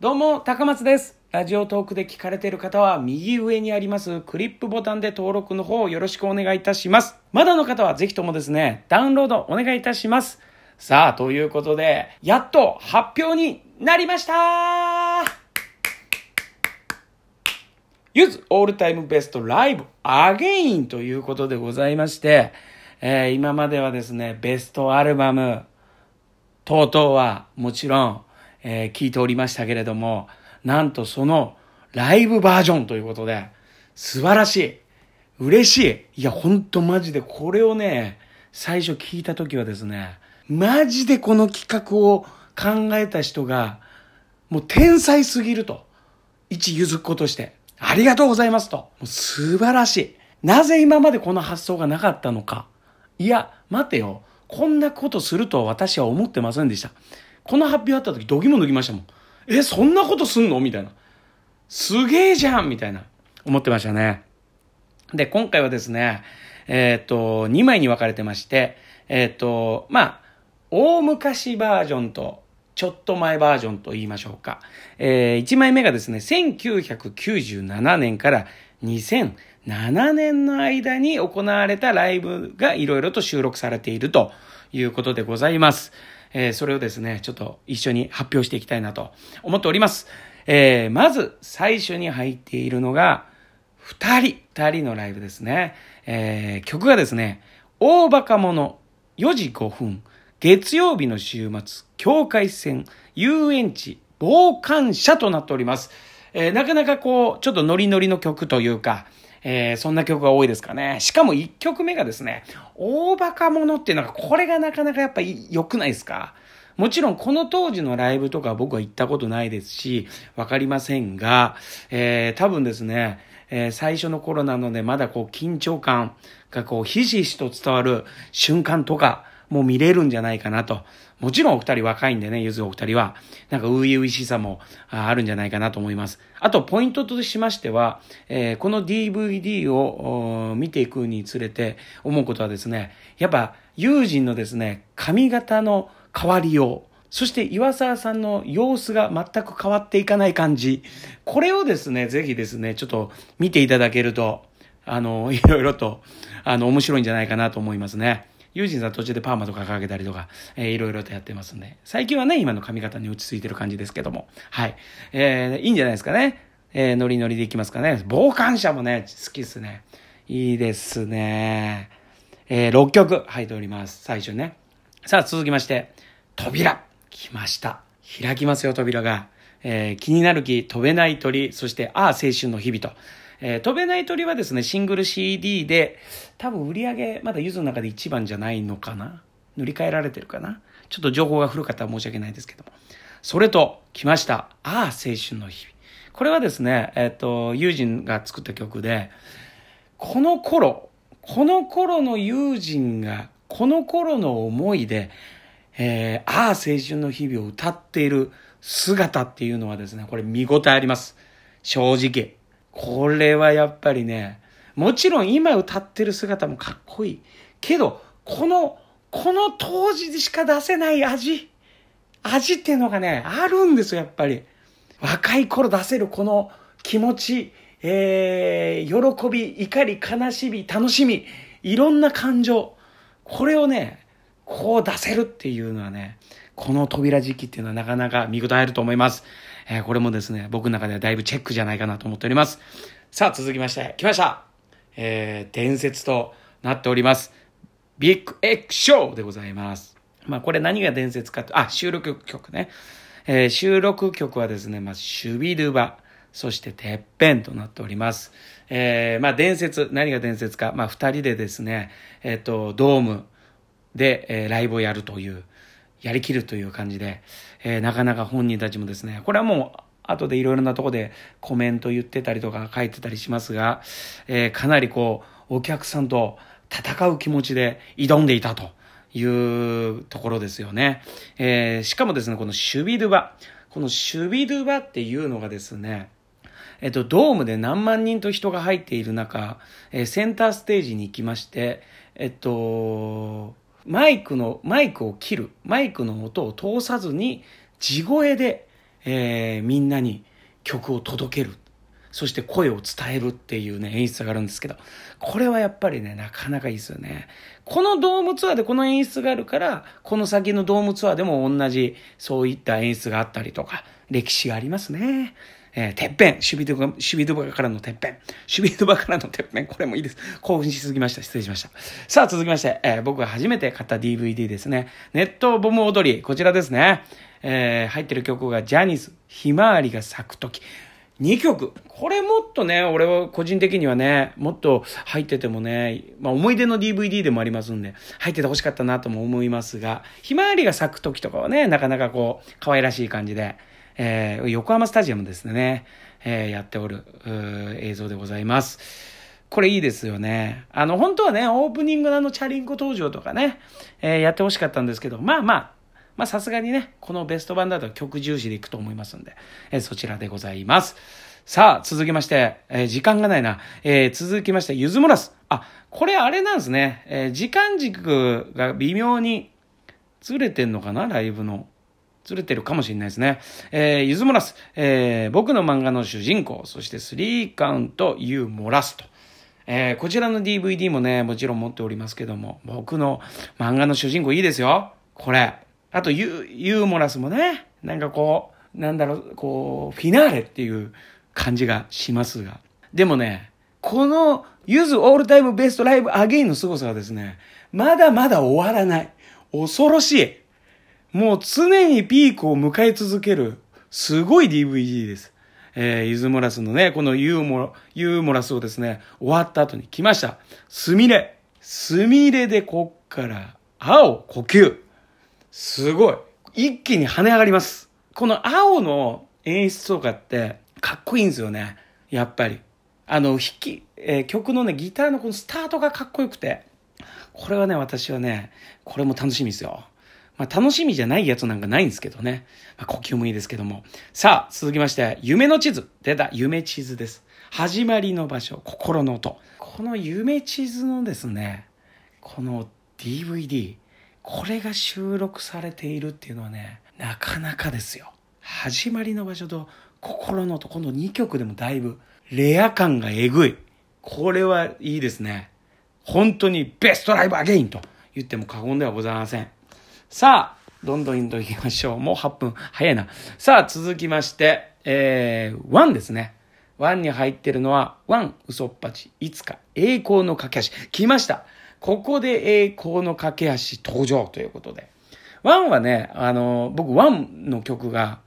どうも、高松です。ラジオトークで聞かれている方は、右上にありますクリップボタンで登録の方よろしくお願いいたします。まだの方はぜひともですね、ダウンロードお願いいたします。さあ、ということで、やっと発表になりましたゆずオールタイムベストライブアゲインということでございまして、えー今まではですね、ベストアルバム、等々はもちろん、えー聞いておりましたけれども、なんとそのライブバージョンということで、素晴らしい。嬉しい。いや、ほんとマジでこれをね、最初聞いた時はですね、マジでこの企画を考えた人が、もう天才すぎると。一ゆずっ子として。ありがとうございますと。もう素晴らしい。なぜ今までこの発想がなかったのか。いや、待てよ。こんなことすると私は思ってませんでした。この発表あった時、ドギも抜きましたもん。え、そんなことすんの？みたいな。すげえじゃんみたいな。思ってましたね。で、今回はですね、えっ、と、2枚に分かれてまして、えっ、と、まあ、大昔バージョンと、ちょっと前バージョンと言いましょうか。え1枚目がですね、1997年から2007年の間に行われたライブがいろいろと収録されているということでございます。えーそれをですね、ちょっと一緒に発表していきたいなと思っております。えーまず最初に入っているのが、二人、二人のライブですね。えー曲がですね、大バカ者4時5分、月曜日の週末、境界線、遊園地、傍観者となっております。えーなかなかこう、ちょっとノリノリの曲というか、えーそんな曲が多いですかね。しかも1曲目がですね、大バカ者っていうのが、これがなかなかやっぱ良くないですか？もちろんこの当時のライブとか僕は行ったことないですし、わかりませんが、えー多分ですね、えー最初の頃なのでまだこう緊張感がこうひしひしと伝わる瞬間とかもう見れるんじゃないかなと。もちろんお二人若いんでね、ゆずお二人は、なんか初々しさもあるんじゃないかなと思います。あと、ポイントとしましては、えーこの DVD を見ていくにつれて思うことはですね、やっぱ、友人のですね、髪型の変わりよう、そして岩沢さんの様子が全く変わっていかない感じ。これをですね、ぜひですね、ちょっと見ていただけると、あの、いろいろと、あの、面白いんじゃないかなと思いますね。ユージンさん途中でパーマとかかけたりとか、えーいろいろとやってますんで。最近はね、今の髪型に落ち着いてる感じですけども。はい。えーいいんじゃないですかね。えーノリノリでいきますかね。傍観者もね、好きですね。いいですね。えー6曲入っております。最初ね。さあ、続きまして、扉。来ました。開きますよ、扉が。えー気になる木、飛べない鳥、そして、ああ、青春の日々と。えー飛べない鳥はですね、シングル CD で、多分売り上げ、まだゆずの中で一番じゃないのかな？塗り替えられてるかな？ちょっと情報が古かったら申し訳ないですけども。それと、来ました。ああ、青春の日々。これはですね、えっ、と、友人が作った曲で、この頃、この頃の友人が、この頃の思いで、えー、ああ、青春の日々を歌っている姿っていうのはですね、これ見応えあります。正直。これはやっぱりね、もちろん今歌ってる姿もかっこいい。けど、この、この当時でしか出せない味。味っていうのがね、あるんですよ、やっぱり。若い頃出せるこの気持ち、えー、喜び、怒り、悲しみ、楽しみ、いろんな感情。これをね、こう出せるっていうのはね、この扉時期っていうのはなかなか見応えると思います。えーこれもですね、僕の中ではだいぶチェックじゃないかなと思っております。さあ、続きまして、来ました。えー、伝説となっております。ビッグエッグショーでございます。まあ、これ何が伝説かと、あ、収録曲ね。えー収録曲はですね、まあ、シュビドゥバ、そしててっぺんとなっております。えーまあ、伝説、何が伝説か、まあ、二人でですね、えっ、と、ドームで、えーライブをやるという、やりきるという感じで、えーなかなか本人たちもですね、これはもう、後でいろいろなとこでコメント言ってたりとか書いてたりしますが、えーかなりこう、お客さんと戦う気持ちで挑んでいたというところですよね。えーしかもですね、このシュビドゥバ。このシュビドゥバっていうのがですね、えっと、ドームで何万人と人が入っている中、えーセンターステージに行きまして、えっと、マイクの、マイクを切る、マイクの音を通さずに、地声で、えー、みんなに曲を届ける。そして声を伝えるっていうね、演出があるんですけど、これはやっぱりね、なかなかいいですよね。このドームツアーでこの演出があるから、この先のドームツアーでも同じ、そういった演出があったりとか、歴史がありますね。えー、てっぺん、守備ドバ、守備ドバからのてっぺん、守備ドバからのてっぺん、これもいいです。興奮しすぎました。失礼しました。さあ、続きまして、えー、僕が初めて買った DVD ですね。ネットボム踊り、こちらですね。えー、入ってる曲がジャニーズ、ひまわりが咲くとき。2曲。これもっとね、俺は個人的にはね、もっと入っててもね、まあ思い出の DVD でもありますんで、入ってて欲しかったなとも思いますが、ひまわりが咲く時とかはね、なかなかこう、可愛らしい感じで、えー、横浜スタジアムですね、えー、やっておる映像でございます。これいいですよね。あの、本当はね、オープニングのあのチャリンコ登場とかね、えー、やってほしかったんですけど、まあまあ、まあさすがにね、このベスト版だと曲重視でいくと思いますんで、えー、そちらでございます。さあ、続きまして、えー、時間がないな。えー、続きまして、ゆずもらす。あ、これあれなんですね。えー、時間軸が微妙にずれてんのかなライブの。ずれてるかもしれないですね。えー、ゆずもらす。えー、僕の漫画の主人公、そしてスリーカウント、ユーモラスと。えー、こちらの DVD もね、もちろん持っておりますけども、僕の漫画の主人公いいですよ。これ。あとユ、ユーモラスもね、なんかこう、なんだろう、こう、フィナーレっていう感じがしますが。でもね、この、ユズオールタイムベストライブアゲインの凄さはですね、まだまだ終わらない。恐ろしい。もう常にピークを迎え続ける、すごい DVD です。えー、ユズモラスのね、このユーモ、ユーモラスをですね、終わった後に来ました。スミレ。スミレでこっから、青、呼吸。すごい。一気に跳ね上がります。この青の演出とかってかっこいいんですよね。やっぱり。あの、弾き、えー、曲のね、ギターのこのスタートがかっこよくて、これはね、私はね、これも楽しみですよ。まあ、楽しみじゃないやつなんかないんですけどね。まあ、呼吸もいいですけども。さあ、続きまして、夢の地図。出た、夢地図です。始まりの場所、心の音。この夢地図のですね、この DVD、これが収録されているっていうのはね、なかなかですよ。始まりの場所と心の音、この2曲でもだいぶ、レア感がえぐい。これはいいですね。本当にベストライブアゲインと言っても過言ではございません。さあ、どんどんと行きましょう。もう8分。早いな。さあ、続きまして、えー、1ですね。1に入ってるのは、1、嘘っぱち、いつか、栄光の架け橋。来ました。ここで栄光の架け橋登場ということで。ワンはね、あの、僕ワンの曲が、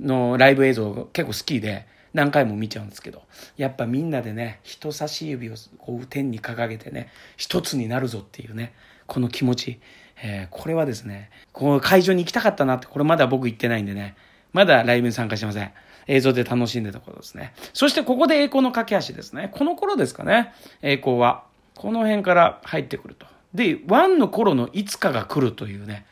のライブ映像が結構好きで、何回も見ちゃうんですけど、やっぱみんなでね、人差し指をこう天に掲げてね、一つになるぞっていうね、この気持ち。えー、これはですね、この会場に行きたかったなって、これまだ僕行ってないんでね、まだライブに参加しません。映像で楽しんでたことですね。そしてここで栄光の架け橋ですね。この頃ですかね、栄光は。この辺から入ってくると。で、ワンの頃のいつかが来るというね、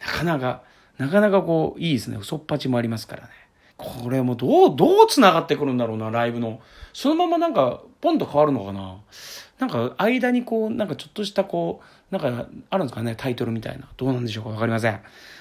なかなか、なかなかこう、いいですね。嘘っぱちもありますからね。これもどう、どう繋がってくるんだろうな、ライブの。そのままなんか、ポンと変わるのかな。なんか、間にこう、なんかちょっとしたこう、なんか、あるんですかね、タイトルみたいな。どうなんでしょうかわかりません。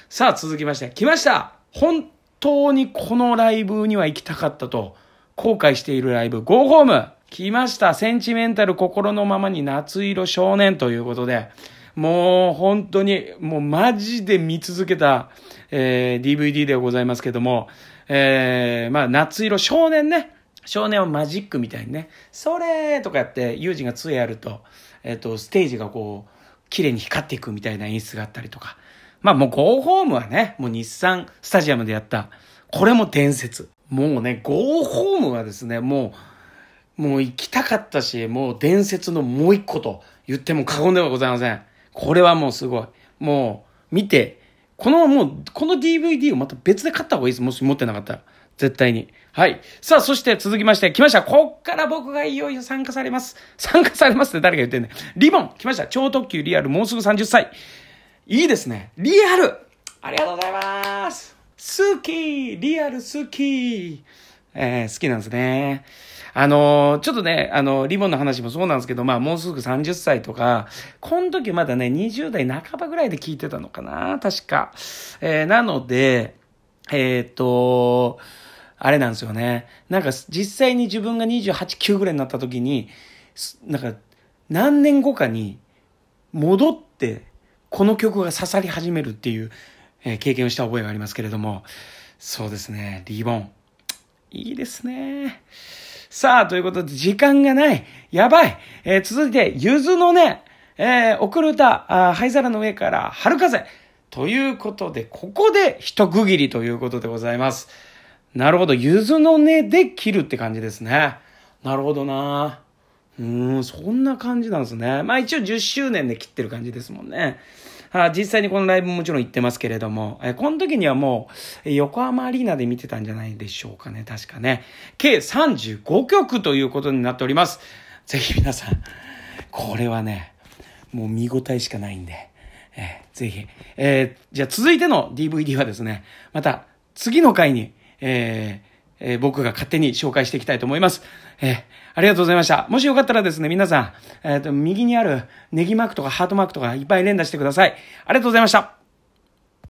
さあ、続きまして、来ました本当にこのライブには行きたかったと、後悔しているライブ、ゴーホーム来ました。センチメンタル心のままに夏色少年ということで、もう本当に、もうマジで見続けた、えー、DVD でございますけども、えー、まあ夏色少年ね。少年はマジックみたいにね、それとかやって、ユージが杖やると、えっ、と、ステージがこう、綺麗に光っていくみたいな演出があったりとか。まあもうゴーホームはね、もう日産スタジアムでやった、これも伝説。もうね、ゴーホームはですね、もう、もう行きたかったし、もう伝説のもう一個と言っても過言ではございません。これはもうすごい。もう、見て、このもう、この DVD をまた別で買った方がいいです。もし持ってなかったら。絶対に。はい。さあ、そして続きまして、来ました。こっから僕がいよいよ参加されます。参加されますって誰が言ってんね。リボン来ました。超特急リアル、もうすぐ30歳。いいですね。リアルありがとうございます。好きリアル好きえー、好きなんですね。あのー、ちょっとね、あのー、リボンの話もそうなんですけど、まあ、もうすぐ30歳とか、この時まだね、20代半ばぐらいで聞いてたのかな、確か。えー、なので、え、っと、あれなんですよね。なんか実際に自分が28、9ぐらいになった時に、なんか何年後かに戻ってこの曲が刺さり始めるっていう、経験をした覚えがありますけれども、そうですね、リボン。いいですね。さあ、ということで時間がない。やばい。えー、続いて、ゆずのね、えー、送る歌、灰皿の上から春風。ということで、ここで一区切りということでございます。なるほど。ゆずの根で切るって感じですね。なるほどなうん、そんな感じなんですね。まあ一応10周年で切ってる感じですもんね。あ実際にこのライブももちろん行ってますけれども、えこの時にはもう、横浜アリーナで見てたんじゃないでしょうかね。確かね。計35曲ということになっております。ぜひ皆さん、これはね、もう見応えしかないんで、えー、ぜひ。えー、じゃあ続いての DVD はですね、また次の回に、えーえー、僕が勝手に紹介していきたいと思います。えー、ありがとうございました。もしよかったらですね、皆さん、えっ、ー、と、右にあるネギマークとかハートマークとかいっぱい連打してください。ありがとうございました。